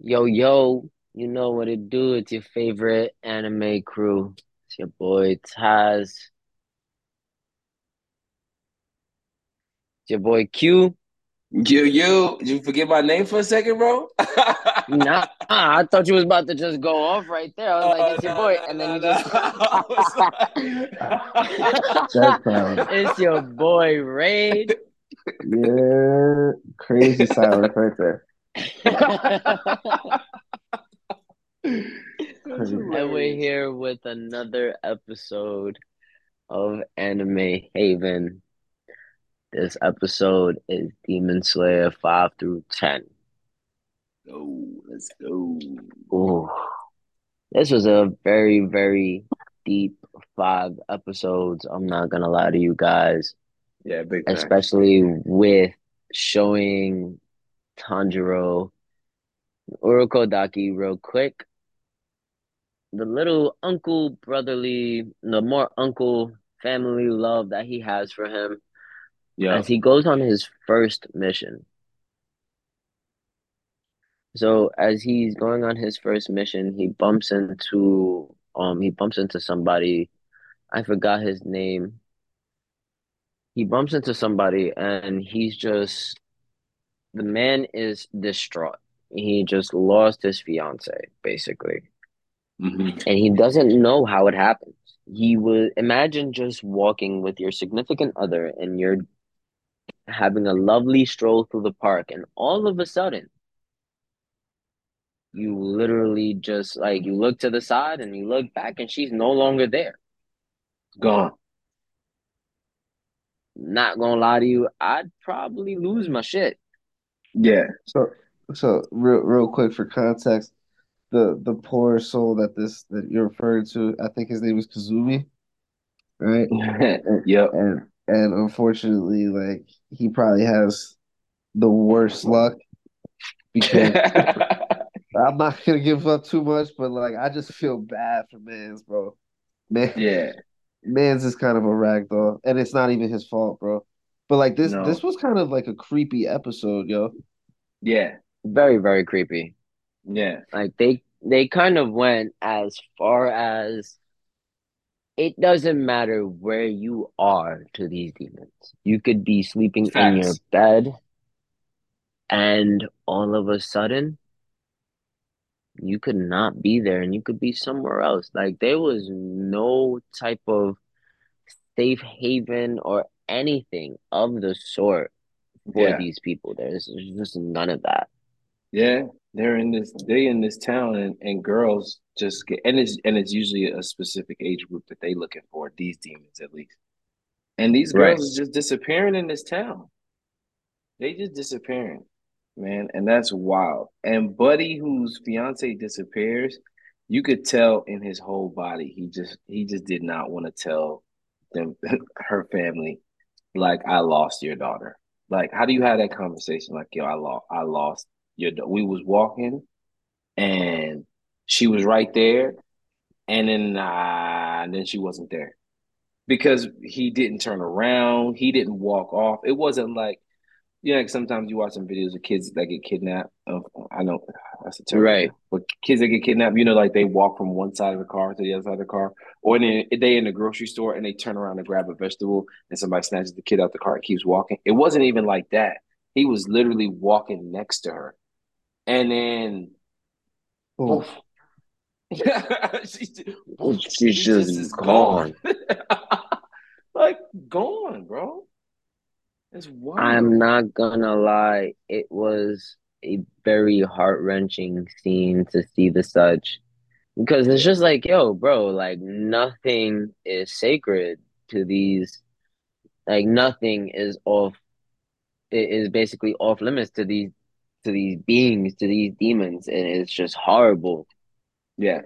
Yo, yo, you know what it do. It's your favorite anime crew. It's your boy Taz. It's your boy Q. Yo, yo, did you forget my name for a second, bro? Nah, I thought you was about to just go off right there. I was like, Uh, it's your boy. And then you just I was That sound. It's your boy Raid. Yeah, crazy silence right there. And we're here with another episode of Anime Haven. This episode is Demon Slayer 5 through 10. Go, let's go. Ooh. This was a very, very deep five episodes. I'm not gonna lie to you guys, Yeah, big especially with showing Tanjiro Urokodaki real quick. The little uncle brotherly, the more uncle family love that he has for him Yo, as he goes on his first mission. So as he's going on his first mission, he bumps into um he bumps into somebody. I forgot his name. He bumps into somebody and he's just the man is distraught. He just lost his fiance, basically. Mhm. And he doesn't know how it happens. He would imagine just walking with your significant other and you're having a lovely stroll through the park, and all of a sudden, you literally just like you look to the side and you look back and she's no longer there. gone. Not gonna lie to you, I'd probably lose my shit. Yeah, So, so real, real quick for context, the the poor soul that this that you're referring to, I think his name is Kazumi, right? Yep. and and unfortunately, like he probably has the worst luck because I'm not gonna give up too much, but like I just feel bad for Mans, bro. Man, Yeah, Mans is kind of a rag doll, and it's not even his fault, bro. But like this, no, this was kind of like a creepy episode, yo. yeah, Very, very creepy. yeah, Like they they kind of went as far as it doesn't matter where you are to these demons. You could be sleeping in your bed and all of a sudden you could not be there and you could be somewhere else. Like there was no type of safe haven or anything of the sort for Yeah, these people. There's, there's just none of that. yeah. They're in this. They in this town, and, and girls just get, and it's and it's usually a specific age group that they looking for. These demons, at least. And these Right. girls is just disappearing in this town. They just disappearing, man, and that's wild. And Buddy, whose fiance disappears, you could tell in his whole body, he just he just did not want to tell them her family, like I lost your daughter. Like, how do you have that conversation? Like, yo, I lost, I lost your. da- We was walking, and she was right there, and then uh, then she wasn't there because he didn't turn around. He didn't walk off. It wasn't like you know, like sometimes you watch some videos of kids that get kidnapped. I know that's Right. but kids that get kidnapped, you know, like they walk from one side of the car to the other side of the car, or then they in the grocery store and they turn around and grab a vegetable, and somebody snatches the kid out the car and keeps walking. It wasn't even like that. He was literally walking next to her, and then Oh, she's, She's she just just gone, gone. like gone, bro. It's wild. I'm not gonna lie, it was a very heart-wrenching scene to see the such because it's just like, yo, bro, like nothing is sacred to these, like nothing is off, it is basically off limits to these to these beings, to these demons, and it's just horrible. yeah,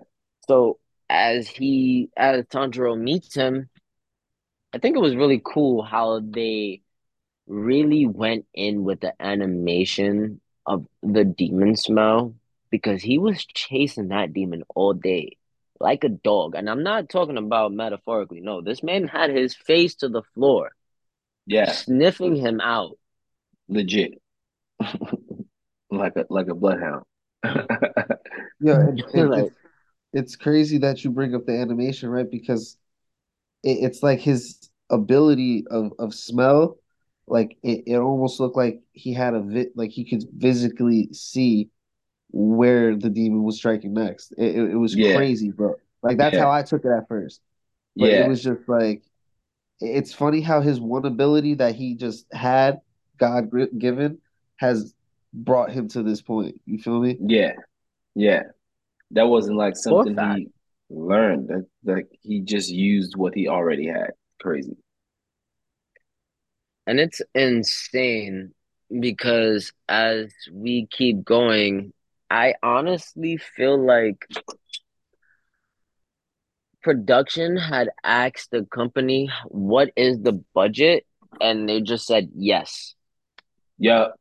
So as he as Tanjiro meets him, I think it was really cool how they really went in with the animation of the demon smell because he was chasing that demon all day like a dog. And I'm not talking about metaphorically. No, this man had his face to the floor, yeah. sniffing him out. Legit. like a like a bloodhound. Yeah, and, and it's Like, it's crazy that you bring up the animation, right? Because it, it's like his ability of of smell, like it, it almost looked like he had a vi like he could physically see where the demon was striking next. It, it, it was Yeah, crazy, bro. Like that's yeah, how I took it at first. But it was just like it's funny how his one ability that he just had, God given, has brought him to this point. You feel me? Yeah, yeah. That wasn't like something he learned. That like he just used what he already had. Crazy. And it's insane because as we keep going, I honestly feel like production had asked the company, what is the budget? And they just said yes. Yup.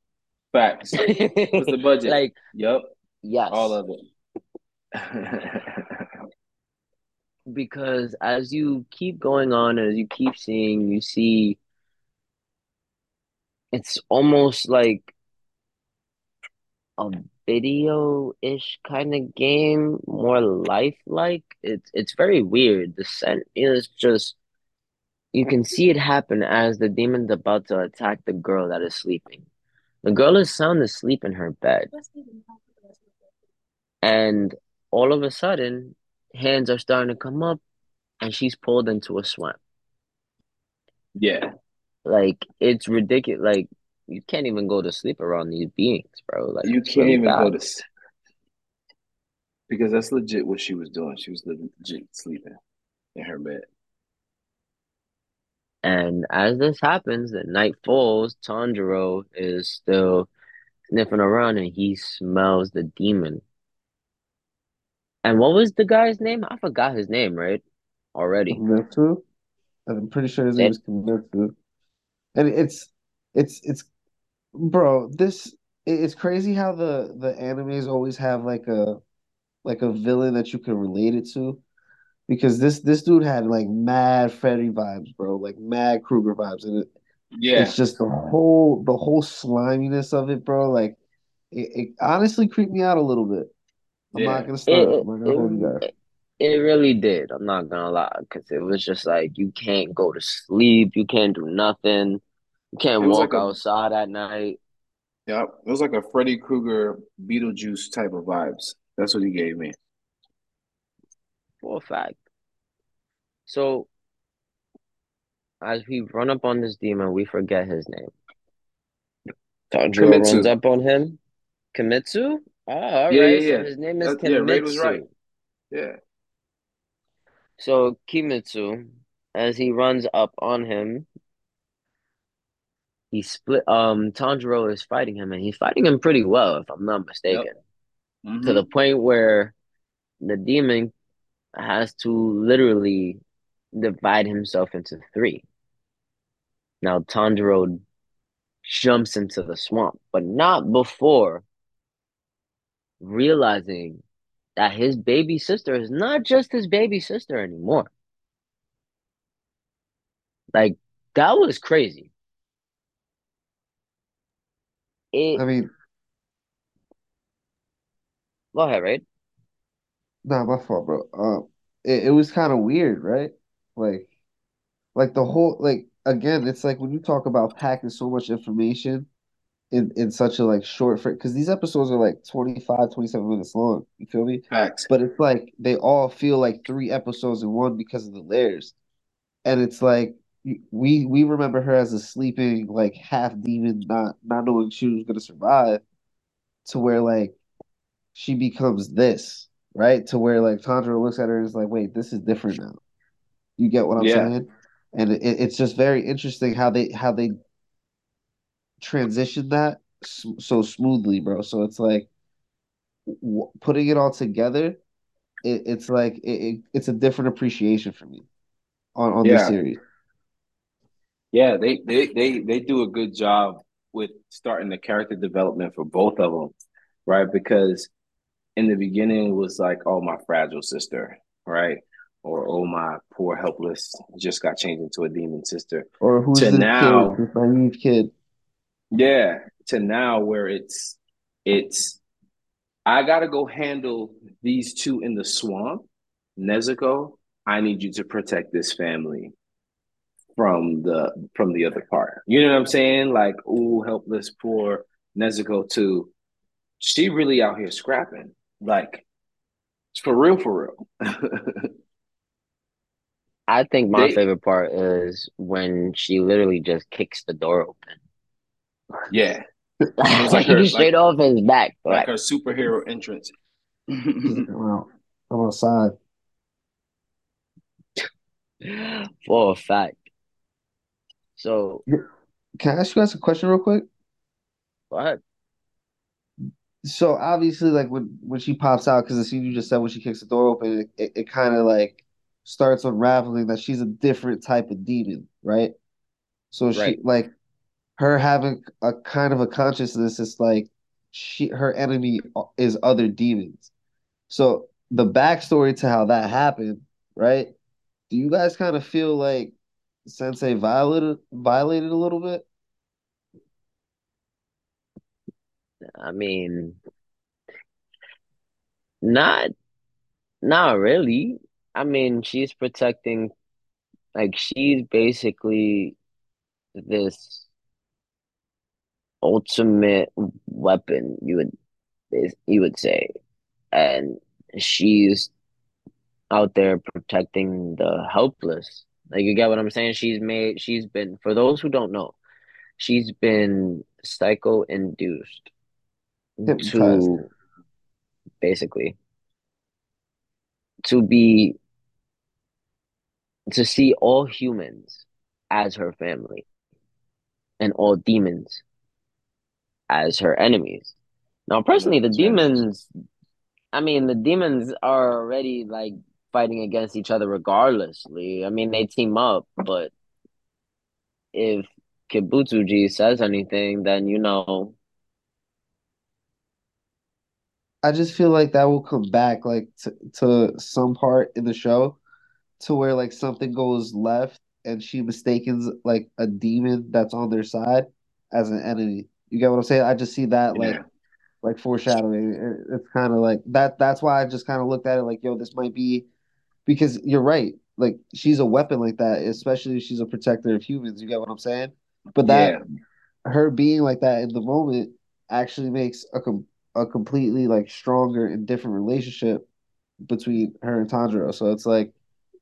Facts. What's the budget? Like, Yup. Yes. All of it. Because as you keep going on, as you keep seeing, you see it's almost like a video-ish kind of game, more lifelike. It's it's very weird. The scent is just you can see it happen as the demon's about to attack the girl that is sleeping. The girl is sound asleep in her bed, and all of a sudden, hands are starting to come up, and she's pulled into a swamp. yeah. Like it's ridiculous. Like you can't even go to sleep around these beings, bro. Like You can't really even go to s- because that's legit what she was doing. She was legit sleeping in her bed. And as this happens, the night falls, Tanjiro is still sniffing around and he smells the demon. And what was the guy's name? I forgot his name, right? Already. Kimetsu. I'm pretty sure his name is Kimetsu. And it's it's it's bro, this it's crazy how the the animes always have like a like a villain that you can relate it to. Because this this dude had like mad Freddy vibes, bro, like mad Krueger vibes, and it, Yeah. it's just the whole the whole sliminess of it, bro. Like it, it honestly creeped me out a little bit. I'm not Yeah. gonna stunt. I'm not gonna hold you guys. it it really did. I'm not gonna lie, because it was just like you can't go to sleep, you can't do nothing, you can't walk like a outside at night. yeah, it was like a Freddy Krueger Beetlejuice type of vibes. That's what he gave me. For a fact. So as we run up on this demon, we forget his name. Tanjiro runs up on him. Kimitsu? Oh, ah, all Yeah, right. yeah, So his name is That, yeah, Raid was right. Yeah. So Kimitsu, as he runs up on him, he split. Um, Tanjiro is fighting him, and he's fighting him pretty well, if I'm not Yep. mistaken, to the Mm-hmm. point where the demon has to literally divide himself into three. Now Tanjiro jumps into the swamp, but not before realizing that his baby sister is not just his baby sister anymore. Like that was crazy. It I mean, go ahead, right? nah, my fault, bro. Um, it, it was kind of weird, right? Like, like the whole, like again, it's like when you talk about packing so much information in in such a like short frame, because these episodes are like 25, 27 minutes long. You feel me? Facts. But it's like they all feel like three episodes in one because of the layers, and it's like we we remember her as a sleeping like half demon, not not knowing she was gonna survive, to where like she becomes this, right? To where like Tandra looks at her and is like, wait, this is different now. You get what I'm Yeah. saying? And it, it's just very interesting how they how they transition that so smoothly, bro. So it's like w putting it all together. It, it's like it, it, it's a different appreciation for me on on this Yeah. series. Yeah. They they they they do a good job with starting the character development for both of them, right? Because in the beginning it was like, oh my fragile sister, right? Or oh my poor helpless just got changed into a demon sister. Or who's To kid, now, this naive kid? Yeah, to now where it's it's I gotta go handle these two in the swamp. Nezuko, I need you to protect this family from the from the other part. You know what I'm saying? Like, ooh, helpless poor Nezuko too. She really out here scrapping. Like, for real, for real. I think my they, favorite part is when she literally just kicks the door open. Yeah. It was like her, straight like, off his back. Like her superhero entrance. well, I'm outside. For a fact. So can I ask you guys a question real quick? What? So obviously, like when when she pops out, because the scene you just said when she kicks the door open, it, it, it kind of like starts unraveling that she's a different type of demon, right? So right. she like her having a kind of a consciousness is like she her enemy is other demons. So the backstory to how that happened, right? Do you guys kind of feel like Sensei violated violated a little bit? I mean, not not really. I mean, she's protecting, like she's basically this ultimate weapon. You would you would say, and she's out there protecting the helpless. Like you get what I'm saying? She's made she's been for those who don't know, she's been psycho induced to basically to be to see all humans as her family and all demons as her enemies. Now, personally, the demons, I mean, the demons are already like fighting against each other regardlessly. I mean, they team up, but if Kibutsuji says anything, then you know. I just feel like that will come back, like to, to some part in the show, to where like something goes left and she mistakes like a demon that's on their side as an enemy. You get what I'm saying? I just see that yeah. like like foreshadowing. It's kind of like that. That's why I just kind of looked at it like, yo, this might be because you're right. Like she's a weapon like that, especially if she's a protector of humans. You get what I'm saying? But that yeah. her being like that in the moment actually makes a com- a completely like stronger and different relationship between her and Tanjiro. So it's like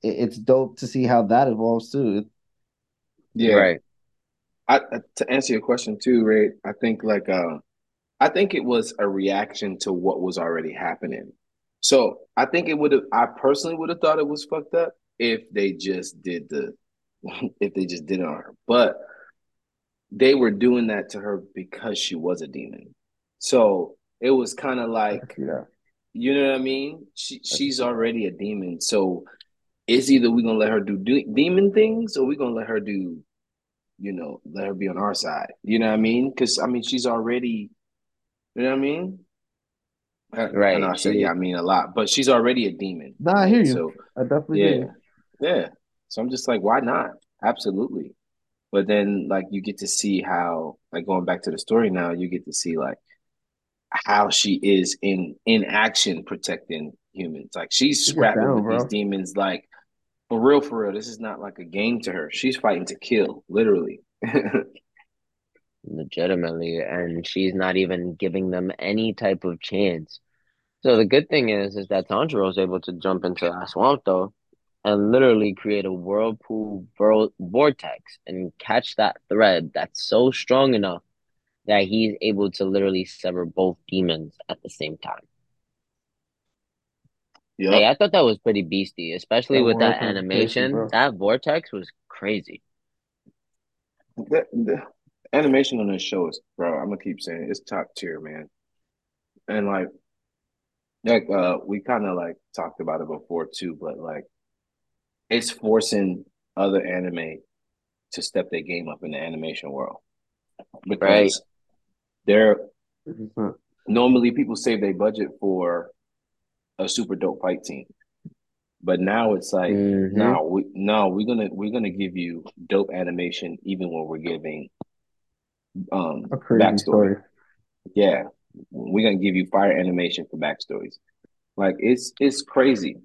it, it's dope to see how that evolves too. Yeah, right. I, to answer your question too, Ray, I think like uh, I think it was a reaction to what was already happening. So I think it would have. I personally would have thought it was fucked up if they just did the, if they just did it on her. But they were doing that to her because she was a demon. So it was kind of like, you know what I mean? She she's already a demon. So it's either we're gonna let her do de- demon things or we're gonna let her do, you know, let her be on our side. You know what I mean? Because I mean, she's already, you know what I mean? Right. I know I say yeah, I mean a lot, but she's already a demon. Nah, I hear you. So I definitely yeah, yeah. So I'm just like, why not? Absolutely. But then like you get to see how like going back to the story now, you get to see like how she is in in action protecting humans. Like she's scrapping down, with bro. these demons like for real, for real. This is not like a game to her. She's fighting to kill, literally. legitimately, and she's not even giving them any type of chance. So the good thing is, is that Tanjiro was able to jump into though, and literally create a whirlpool vortex and catch that thread that's so strong enough that he's able to literally sever both demons at the same time. Yeah, hey, I thought that was pretty beasty, especially that with that animation. Crazy, that vortex was crazy. The, the, animation on this show is, bro. I'm gonna keep saying it, it's top tier, man. And like, like uh, we kind of like talked about it before too, but like, it's forcing other anime to step their game up in the animation world because right. they're mm-hmm. normally people save their budget for a super dope fight team. But now it's like, mm-hmm. no, we no, we're gonna we're gonna give you dope animation even when we're giving um a crazy backstory. Story. Yeah. we're gonna give you fire animation for backstories. Like it's it's crazy.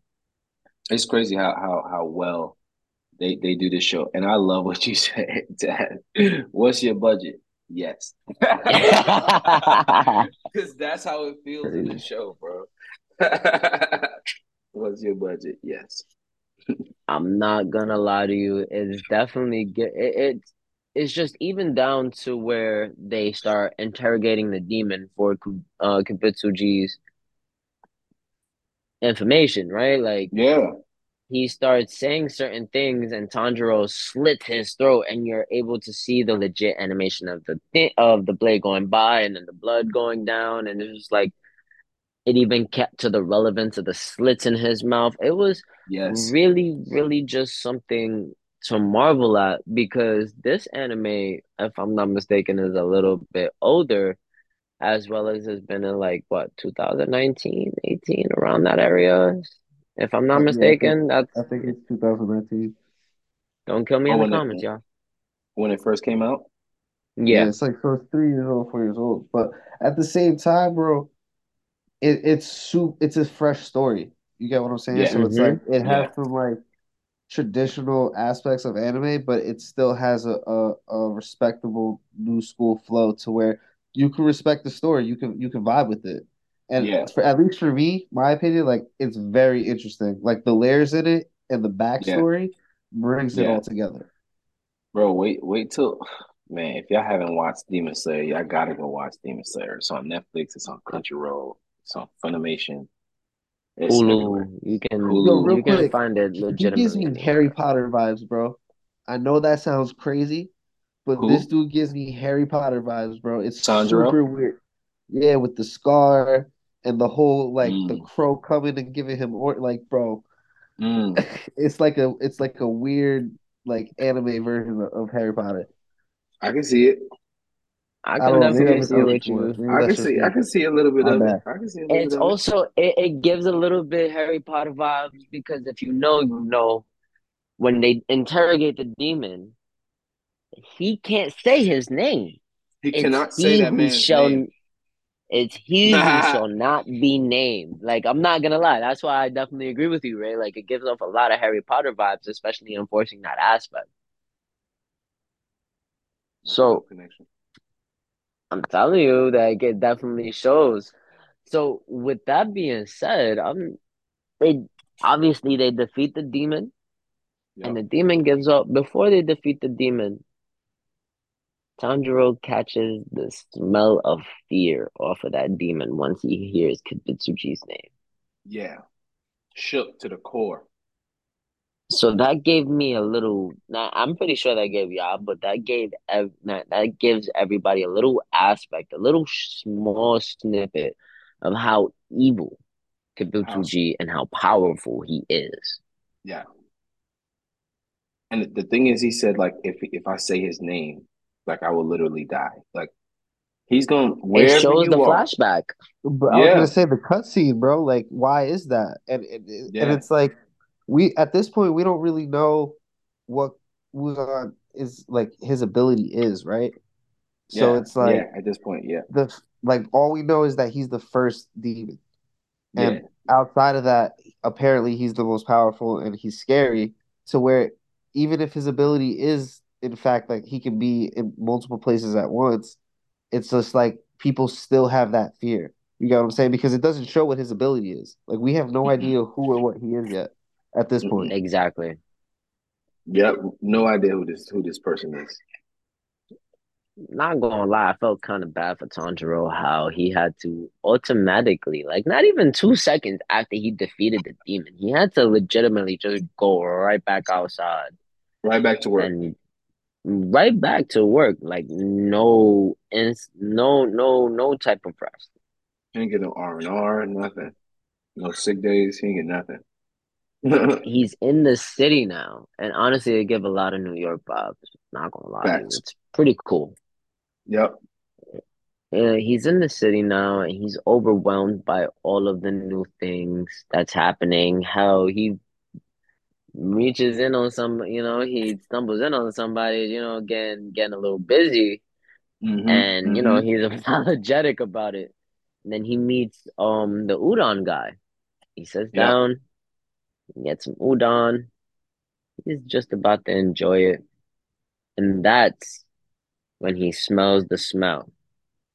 It's crazy how how how well they they do this show. And I love what you said, Dad. What's your budget? Yes. Because that's how it feels in the show, bro. What's your budget? Yes. I'm not gonna lie to you. It's definitely get it, it's it's just even down to where they start interrogating the demon for uh Kibutsuji's information, right? Like Yeah. he starts saying certain things and Tanjiro slits his throat and you're able to see the legit animation of the th- of the blade going by and then the blood going down and it's just like it even kept to the relevance of the slits in his mouth. It was Yes. really, really just something to marvel at because this anime, if I'm not mistaken, is a little bit older, as well as has been in like what 2019, 18, around that area. If I'm not Uh, yeah, I think mistaken, that's I think it's 2019. don't kill me Oh, in the when it comments, y'all. when it first came out? Yeah, Yeah. it's like so it's three years old, four years old. But at the same time, bro, it, it's soup. It's a fresh story. You get what I'm saying? Yeah. So it's Mm-hmm. like it Yeah. has some like traditional aspects of anime, but it still has a, a, a respectable new school flow to where you can respect the story. You can you can vibe with it. And Yeah. for at least for me, my opinion, like it's very interesting. Like the layers in it and the Yeah. backstory brings it all together. Bro, wait wait till man, if y'all haven't watched Demon Slayer, y'all gotta go watch Demon Slayer. It's on Netflix, it's on Crunchyroll, it's on Funimation, it's everywhere. Hulu, you can Hulu. real you can find it legitimately. he gives me Harry. Potter vibes, bro. I know that sounds crazy, but this dude gives me Harry Potter vibes, bro. It's Tanjiro? super weird. Yeah, with the scar and the whole like the Mm. crow coming and giving him or like, bro, Mm. it's like a it's like a weird like anime version of, of Harry Potter. I can see it. I I can don't I see maybe definitely I'm see I, what you I can that's just see I can see a little bit My of it. bad. I can see a little It's bit of also it, it gives a little bit Harry Potter vibes because if you know, you know, when they interrogate the demon, he can't say his name. He It's cannot say that man's shall name. it's he who shall not be named. Like I'm not gonna lie, that's why I definitely agree with you, Ray. Like it gives off a lot of Harry Potter vibes, especially enforcing that aspect. That's a dope So connection. I'm telling you that it definitely shows. So with that being said, I'm they obviously they defeat the demon. And the demon gives up. Before they defeat the demon, Tanjiro catches the smell of fear off of that demon once he hears Kibutsuji's name. Yeah. Shook to the core. So that gave me a little. Now I'm pretty sure that gave y'all, but that gave ev- that, that gives everybody a little aspect, a little small snippet of how evil How Kibutsuji and how powerful he is. yeah. And the thing is he said like if if I say his name, like I will literally die. Like he's going It wherever shows the are. flashback. But I was gonna say the cutscene, bro. Like, why is that? And and, and Yeah. it's like we at this point we don't really know what Muzan is like his ability is, right? So it's like Yeah. At this point, yeah. the like all we know is that he's the first demon, Yeah. and outside of that, apparently he's the most powerful and he's scary. To where even if his ability is in fact like he can be in multiple places at once, it's just like people still have that fear. You got what I'm saying? Because it doesn't show what his ability is. Like we have no idea who or what he is yet at this mm-hmm, point. Exactly. Yep. No idea who this who this person is. Not gonna lie, I felt kind of bad for Tanjiro how he had to automatically, like not even two seconds after he defeated the demon, he had to legitimately just go right back outside Right back to work. and right back to work, like no, ins, no, no, no type of rest. He ain't get no R and R, nothing. No sick days. He ain't get nothing. He's in the city now, and honestly, it give a lot of New York vibes. Not gonna lie it's pretty cool. Yep. Yeah, he's in the city now and he's overwhelmed by all of the new things that's happening. How he reaches in on some, you know, he stumbles in on somebody, you know, getting getting a little busy Mm-hmm. and you know, Mm-hmm. he's apologetic about it. then he meets um the udon guy. He sits Yep. down, gets some udon. He's just about to enjoy it. And that's when he smells the smell.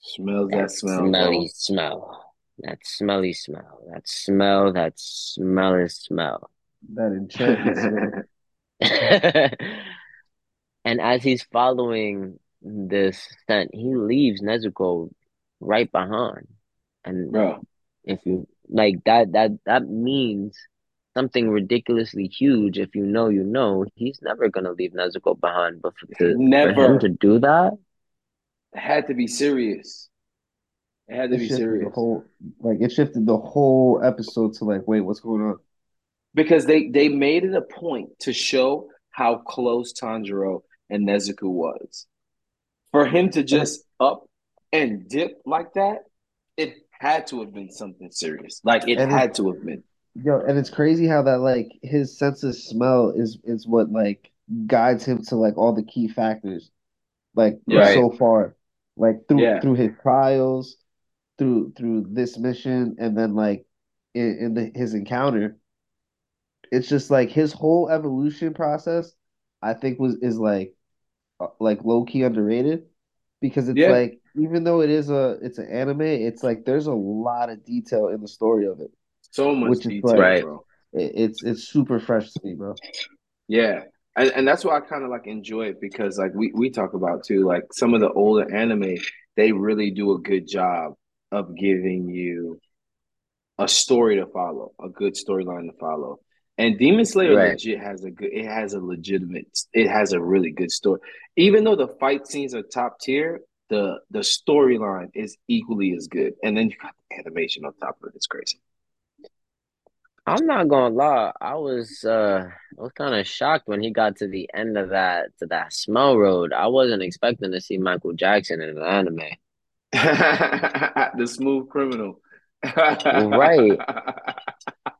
Smells that That smell, smelly bro. smell. That smelly smell. That smell, that smelly smell. That enchanted smell. And as he's following this scent, he leaves Nezuko right behind. And Bro, if you like that, that that means something ridiculously huge. If you know, you know, he's never gonna leave Nezuko behind. But for to for him never to do that, it had to be serious. It had to It be shifted the serious. whole like it shifted the whole episode to like, wait, what's going on? Because they they made it a point to show how close Tanjiro and Nezuko was. For him to just up and dip like that, it had to have been something serious. Like it And it- had to have been. Yo, and it's crazy how that like his sense of smell is is what like guides him to like all the key factors, like Right. so far, like through Yeah. through his trials, through through this mission, and then like in, in the, his encounter. It's just like his whole evolution process, I think was is like uh, like low key underrated because it's Yeah. like even though it is a it's an anime, it's like there's a lot of detail in the story of it. So much Which is detail, like- Right. bro. It, it's it's super fresh to me, bro. Yeah. And, and that's why I kind of like enjoy it because like we, we talk about too, like some of the older anime, they really do a good job of giving you a story to follow, a good storyline to follow. And Demon Slayer Right. legit has a good it has a legitimate it has a really good story. Even though the fight scenes are top tier, the the storyline is equally as good. And then you got the animation on top of it. It's crazy. I'm not gonna lie, I was uh I was kind of shocked when he got to the end of that to that smell road. I wasn't expecting to see Michael Jackson in an anime. the smooth criminal. Right.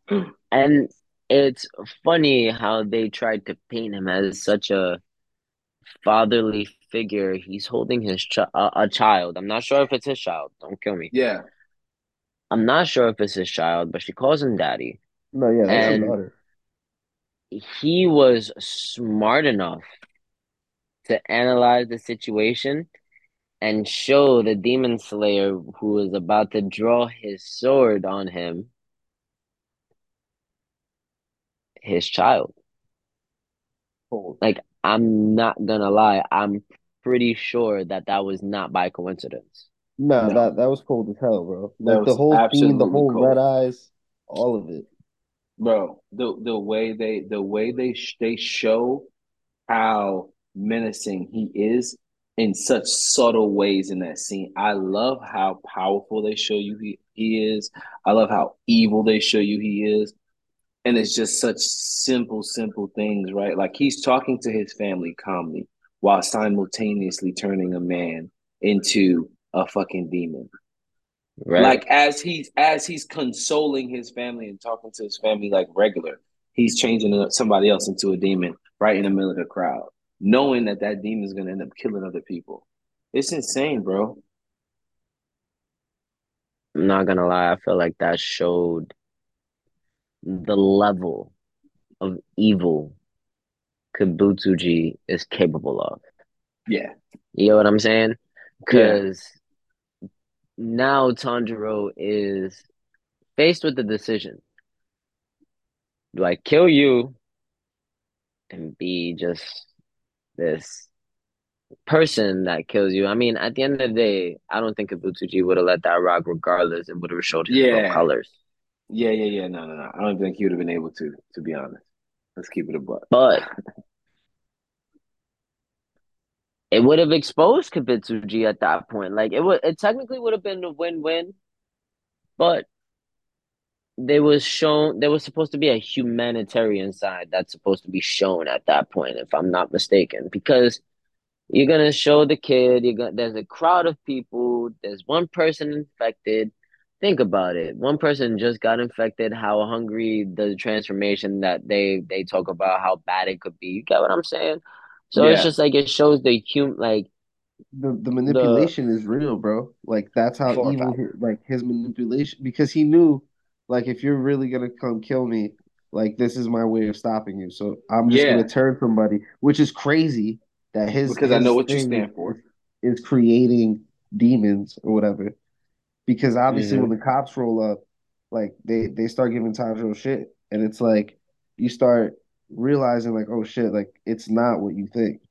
And it's funny how they tried to paint him as such a fatherly figure. He's holding his ch a, a child. I'm not sure if it's his child. Don't kill me. Yeah. I'm not sure if it's his child, but she calls him daddy. No, yeah, that's And- his daughter. He was smart enough to analyze the situation and show the demon slayer who was about to draw his sword on him his child. Cold. Like, I'm not gonna lie, I'm pretty sure that that was not by coincidence. No, No. that that was cold as hell, bro. That Like the whole scene, the whole cold. red eyes, all of it. Bro, the the way they the way they sh- they show how menacing he is in such subtle ways in that scene. I love how powerful they show you he, he is. I love how evil they show you he is. And it's just such simple, simple things, right? Like he's talking to his family calmly while simultaneously turning a man into a fucking demon. Right? Like as he's as he's consoling his family and talking to his family like regular, he's changing somebody else into a demon right in the middle of the crowd, knowing that that demon is gonna end up killing other people. It's insane, bro. I'm not gonna lie, I feel like that showed the level of evil Kibutsuji is capable of. Yeah, You know what I'm saying? Because now Tanjiro is faced with the decision. Do I kill you and be just this person that kills you? I mean, at the end of the day, I don't think Kibutsuji would have let that rock regardless. It would have showed his Yeah. colors. yeah, yeah, yeah. No, no, no. I don't think he would have been able to, to be honest. Let's keep it a buck. But it would have exposed Kibutsuji at that point. Like it would, it technically would have been a win-win, but there was shown there was supposed to be a humanitarian side that's supposed to be shown at that point, if I'm not mistaken, because you're gonna show the kid. You're gonna there's a crowd of people. There's one person infected. Think about it. One person just got infected. How hungry the transformation that they they talk about how bad it could be. You get what I'm saying? So it's just like it shows the hum like the the The manipulation is real, bro. Like that's how for a evil fact. like his manipulation because he knew like if you're really gonna come kill me, like this is my way of stopping you. So I'm just Yeah, gonna turn somebody, which is crazy that his because I know what you stand for. is creating demons or whatever. Because obviously when the cops roll up, like they they start giving Tanjiro shit, and it's like you start realizing like oh shit, like it's not what you think.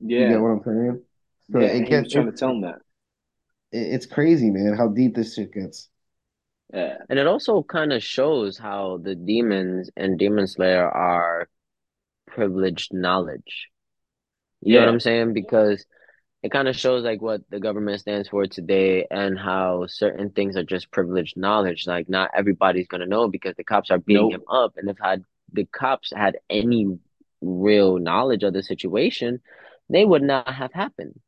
Yeah, you get what I'm saying? So yeah, it and he was gets trying it's to tell him that. it's crazy, man, how deep this shit gets. Yeah, And it also kind of shows how the demons and Demon Slayer are privileged knowledge. You know what I'm saying? Because it kind of shows like what the government stands for today and how certain things are just privileged knowledge. Like not everybody's gonna know because the cops are beating him up. And they've had the cops had any real knowledge of the situation, they would not have happened.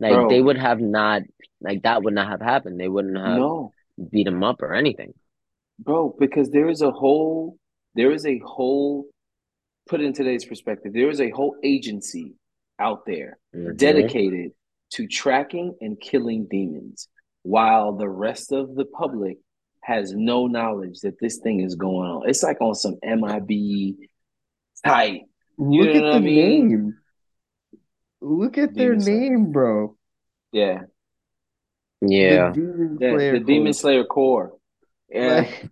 Like they would have not like that would not have happened. They wouldn't have no, beat him up or anything. bro, because there is a whole, there is a whole, put in today's perspective, there is a whole agency out there hmm dedicated to tracking and killing demons, while the rest of the public has no knowledge that this thing is going on. It's like on some MIB type, you Look at what I the mean? name. Look at their Slayer. name, bro. Yeah, The Yeah. Demon yeah, Slayer the Demon Corps. Slayer Corps. Yeah. Like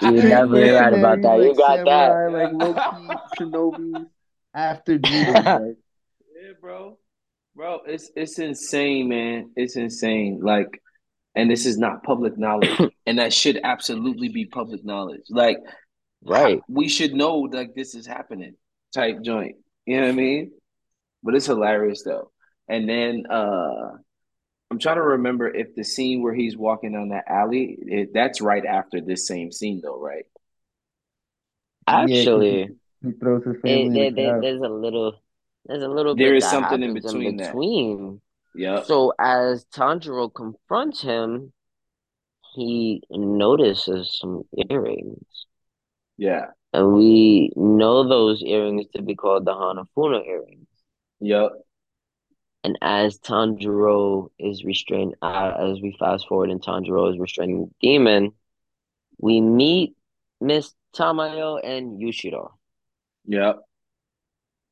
You're straight definitely right about that. like You got that. like Loki, shinobi after demons. Like Yeah, bro. Bro, it's it's insane, man. It's insane. Like, and this is not public knowledge, and that should absolutely be public knowledge. Like, Right. we should know like this is happening, type joint. You know what I mean? But it's hilarious though. And then uh I'm trying to remember if the scene where he's walking down that alley, it, that's right after this same scene though, right? yeah, because he, Actually, he throws his family in the there, there, there's a little there's a little There bit is something in happens in between Yep. So as Tanjiro confronts him, he notices some earrings. Yeah. And we know those earrings to be called the Hanafuda earrings. Yep. And as Tanjiro is restrained, uh, as we fast forward and Tanjiro is restraining the demon, we meet Miss Tamayo and Yushiro. Yep.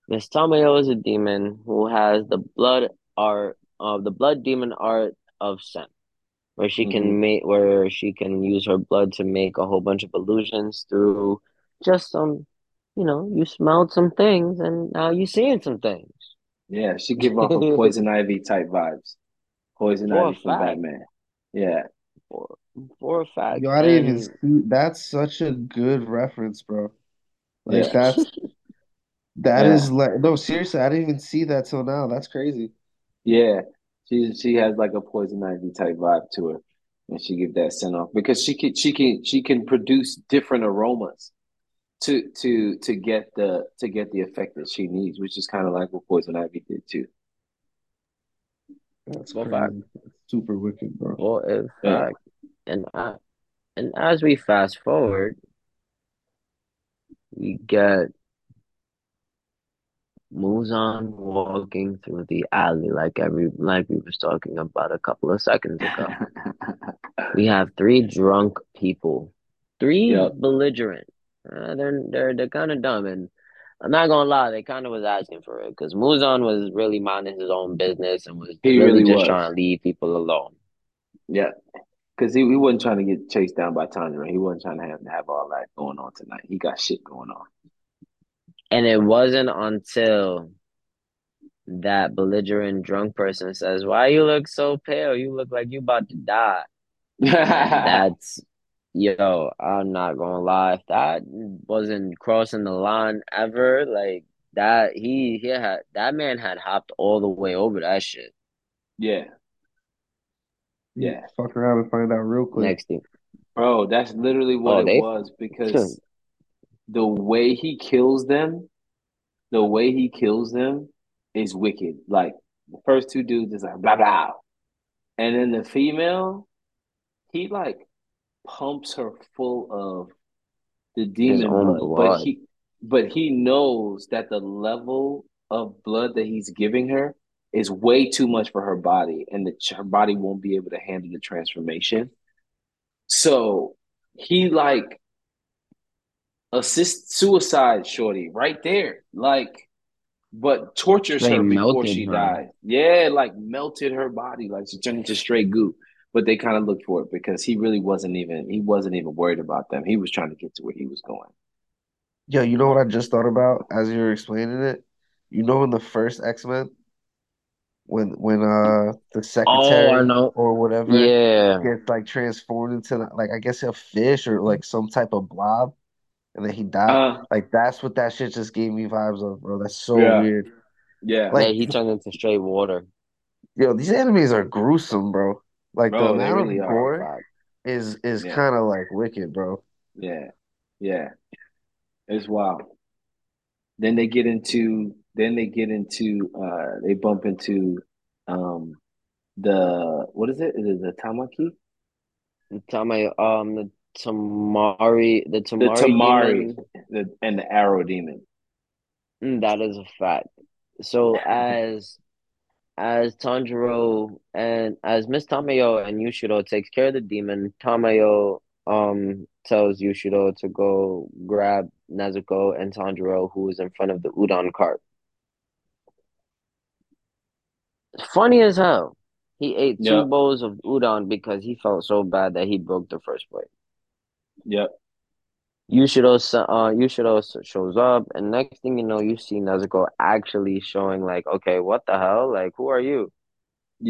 Miss Tamayo is a demon who has the blood art of the blood demon art of scent, where she hmm can make where she can use her blood to make a whole bunch of illusions through just some, you know, you smelled some things and now you're seeing some things. Yeah, she give off a poison ivy type vibes. Poison For ivy from. Batman. Yeah. For, for a fact. Yo, I didn't even see. That's such a good reference, bro. Like Yeah. that's that Yeah. is like no, seriously, I didn't even see that till now. That's crazy. Yeah. She she has like a poison ivy type vibe to her. And she give that scent off because she can she can she can produce different aromas to to to get the to get the effect that she needs, which is kind of like what Poison Ivy did too. That's for a fact. crazy. Super wicked, bro. For a Yeah. fact. And I, and as we fast forward, we get Muzan walking through the alley like every like we was talking about a couple of seconds ago. We have three drunk people, three Yep. belligerent. Uh, they're they're they're kind of dumb, and I'm not gonna lie, they kind of was asking for it because Muzan was really minding his own business and was He really really just was. trying to leave people alone. Yeah. Because he, he wasn't trying to get chased down by Tanjiro. He wasn't trying to have, have all that going on tonight. He got shit going on. And it wasn't until that belligerent drunk person says, "Why you look so pale? You look like you about to die." And that's yo, I'm not gonna lie. If that wasn't crossing the line ever, like that, he he had that man had hopped all the way over that shit. yeah. Yeah. fuck around and find out real quick. Next thing, Bro, that's literally what oh, it they was because the way he kills them, the way he kills them is wicked. Like the first two dudes is like blah blah. And then the female, he like pumps her full of the demon own blood, but he but he knows that the level of blood that he's giving her is way too much for her body, and that her body won't be able to handle the transformation. So he like assist suicide shorty right there, like, but tortures Straight her before she her. died. Yeah, like melted her body, like she turned into straight goo. But they kind of looked for it because he really wasn't even he wasn't even worried about them. He was trying to get to where he was going. Yo, you know what I just thought about as you were explaining it? You know in the first X-Men when when uh the Oh, I secretary know. or whatever Yeah, gets like transformed into like I guess a fish or like some type of blob and then he died. Uh, Like that's what that shit just gave me vibes of, bro. That's so yeah, weird. yeah, yeah. Like He turned into straight water. yo, these enemies are gruesome, bro. Like the bro, they amount really of gore is is Yeah, kind of like wicked, bro. yeah, yeah. It's wild. Then they get into then they get into uh they bump into um the what is it? Is it the Tamaki? Tamay, um, the Tamari, the Tamari, The Tamari the, and the Arrow Demon. mm, That is a fact. So as as Tanjiro and as Miss Tamayo and Yushiro takes care of the demon, Tamayo um tells Yushiro to go grab Nezuko and Tanjiro, who is in front of the udon cart. Funny as hell. He ate two bowls of udon because he felt so bad that he broke the first plate. Yep, Yushiro, s- uh, Yushiro s- shows up, and next thing you know, you see Nezuko actually showing like, okay, what the hell? Like, who are you?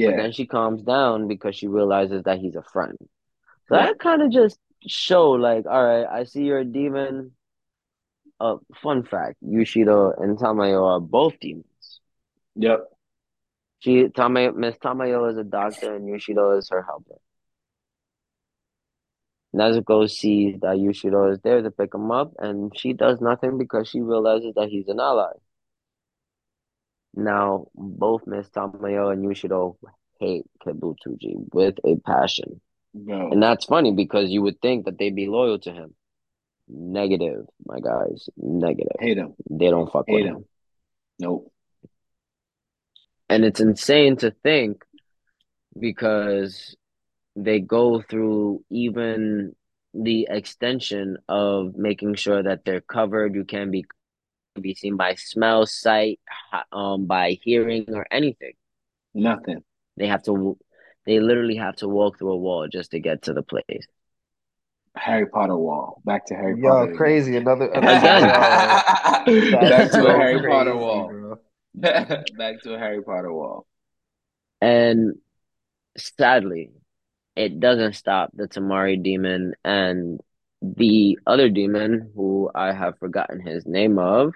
But yeah, then she calms down because she realizes that he's a friend. So yeah, that kind of just show like, all right, I see you're a demon. Uh, fun fact, Yushiro and Tamayo are both demons. yep, She Tamayo, Miss Tamayo is a doctor, and Yushiro is her helper. Nezuko sees that Yushiro is there to pick him up, and she does nothing because she realizes that he's an ally. Now, both Miss Tamayo and Yushiro hate Kibutsuji with a passion. And that's funny because you would think that they'd be loyal to him. Negative, my guys. Negative. Hate him, They don't fuck with hate him. him. Nope. And it's insane to think because they go through even the extension of making sure that they're covered. You can be be seen by smell, sight, um, by hearing or anything. Nothing. They have to, they literally have to walk through a wall just to get to the place. Harry Potter wall. Back to Harry Yo, Potter again. crazy. Another another Again. yo, Back that's to a so Harry Potter wall. Back to a Harry Potter wall. And sadly, it doesn't stop the Tamari demon and the other demon who I have forgotten his name of.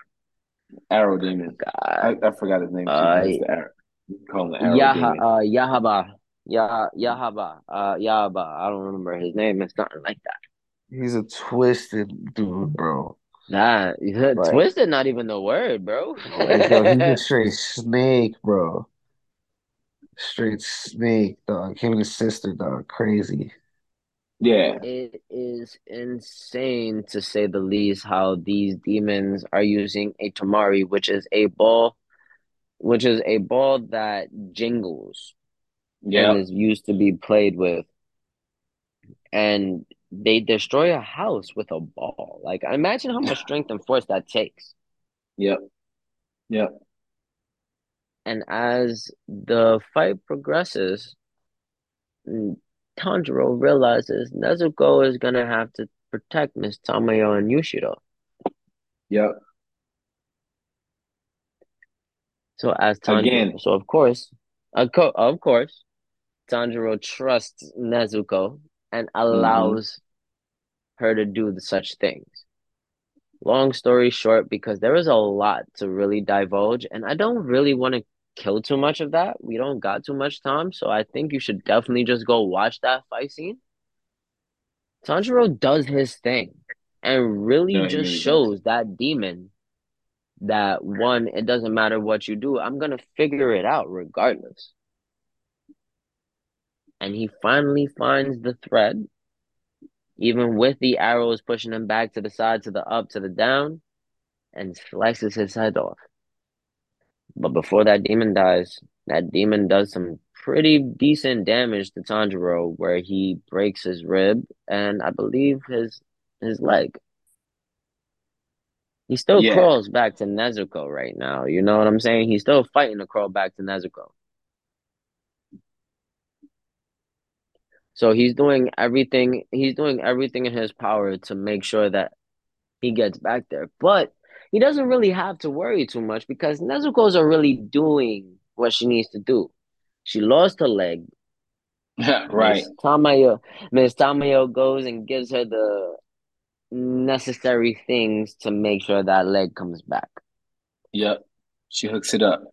Arrow Demon. I, God, I forgot his name too, uh, but arrow. Call him the Arrow Yaha, Demon. uh, Yahaba, Yah, Yahaba, uh, Yahaba. I don't remember his name. It's nothing like that. He's a twisted dude, bro. That Like, twisted, not even the word, bro. like yo, he's a straight snake, bro. Straight snake, dog. Him and his sister, dog. Crazy. Yeah. It is insane to say the least how these demons are using a Tamari, which is a ball, which is a ball that jingles and is used to be played with. And they destroy a house with a ball. Like, imagine how much strength and force that takes. Yep. Yep. And as the fight progresses, mm, Tanjiro realizes Nezuko is gonna have to protect Miss Tamayo and Yushiro. Yep. So as Tanjiro, Again. so of course, of co- of course, Tanjiro trusts Nezuko and Mm-hmm. allows her to do the such things. Long story short, because there is a lot to really divulge, and I don't really want to kill too much of that. We don't got too much time, so I think you should definitely just go watch that fight scene. Tanjiro does his thing and really No, just really does. shows that demon that one, it doesn't matter what you do, I'm gonna figure it out regardless. And he finally finds the thread, even with the arrows pushing him back to the side, to the up, to the down, and slices his head off. But before that demon dies, that demon does some pretty decent damage to Tanjiro, where he breaks his rib and I believe his his leg. He still Yeah, crawls back to Nezuko right now. You know what I'm saying? He's still fighting to crawl back to Nezuko. So he's doing everything. He's doing everything in his power to make sure that he gets back there. But he doesn't really have to worry too much because Nezuko's already doing what she needs to do. She lost her leg. right. Miss Tamayo, Miss Tamayo goes and gives her the necessary things to make sure that leg comes back. Yep. She hooks it up.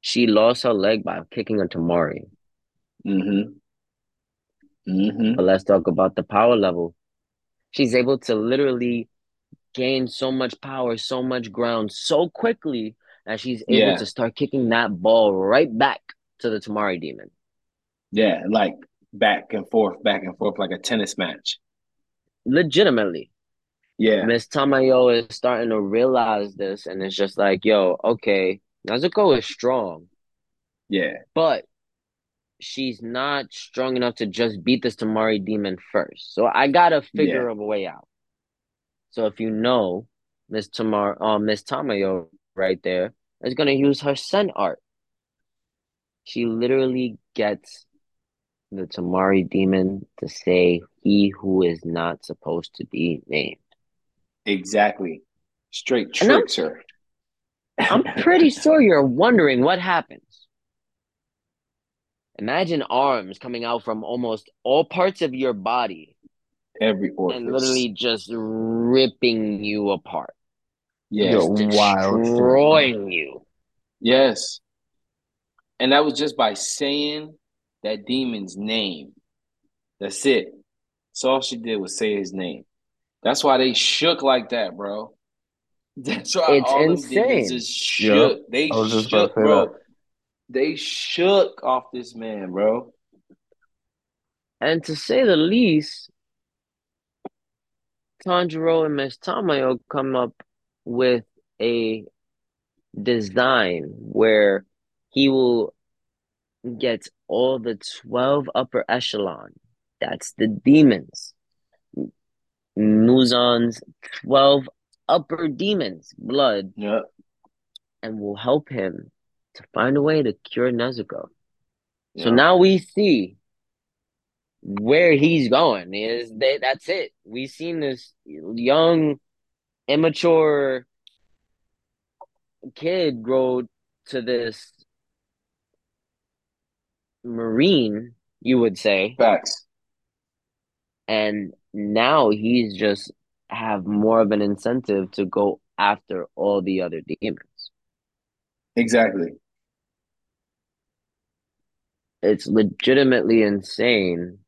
She lost her leg by kicking a Temari. Mm-hmm. Mm-hmm. But let's talk about the power level. She's able to literally gain so much power, so much ground so quickly that she's able Yeah. to start kicking that ball right back to the Tamari demon. Yeah. Like back and forth, back and forth, like a tennis match. Legitimately. Yeah. Miss Tamayo is starting to realize this and it's just like, yo, okay, Nezuko is strong, Yeah. but she's not strong enough to just beat this Tamari demon first. So I gotta figure a way out. So if you know Miss Tamar uh, Miss Tamayo right there is gonna use her scent art. She literally gets the Tamari demon to say he who is not supposed to be named. Exactly. Straight tricks her. I'm pretty sure you're wondering what happens. Imagine arms coming out from almost all parts of your body every and literally just ripping you apart, yes. Yo, wild. destroying you. Yes. And that was just by saying that demon's name. That's it. That's all she did was say his name. That's why they shook like that, bro. That's why It's all them insane. demons just Yeah, shook. They just about to shook, bro. that. They shook off this man, bro. And to say the least, Tanjiro and Miss Tamayo come up with a design where he will get all the 12 upper echelon. That's the demons. Muzan's 12 upper demons blood Yep. and will help him to find a way to cure Nezuko. So now we see where he's going. Is that that's it. We've seen this young, immature kid grow to this marine, you would say, Facts. and now he's just have more of an incentive to go after all the other demons. Exactly. It's legitimately insane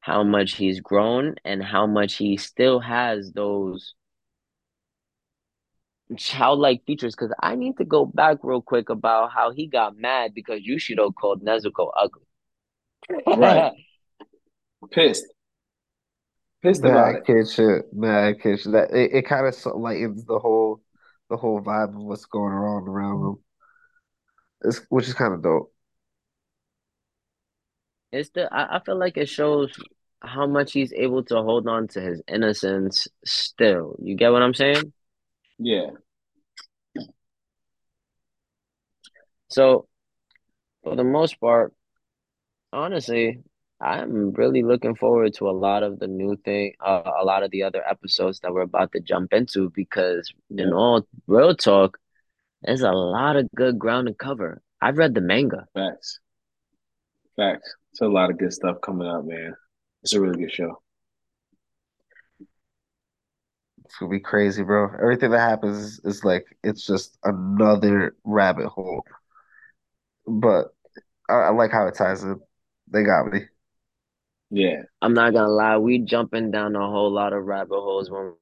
how much he's grown and how much he still has those childlike features. Because I need to go back real quick about how he got mad because Yushiro called Nezuko ugly. Right. Pissed. Pissed about Mad it. kid shit. Mad kid shit. That it, it kind of lightens the whole the whole vibe of what's going on around him. It's, which is kind of dope. It's the I, I feel like it shows how much he's able to hold on to his innocence still. You get what I'm saying? Yeah. So, for the most part, honestly, I'm really looking forward to a lot of the new thing, uh, a lot of the other episodes that we're about to jump into because, in Yeah. all real talk, there's a lot of good ground to cover. I've read the manga. Facts. Facts. It's a lot of good stuff coming up, man. It's a really good show. It's gonna be crazy, bro. Everything that happens is, is like it's just another rabbit hole. But I, I like how it ties in. They got me. Yeah. I'm not gonna lie, we jumping down a whole lot of rabbit holes when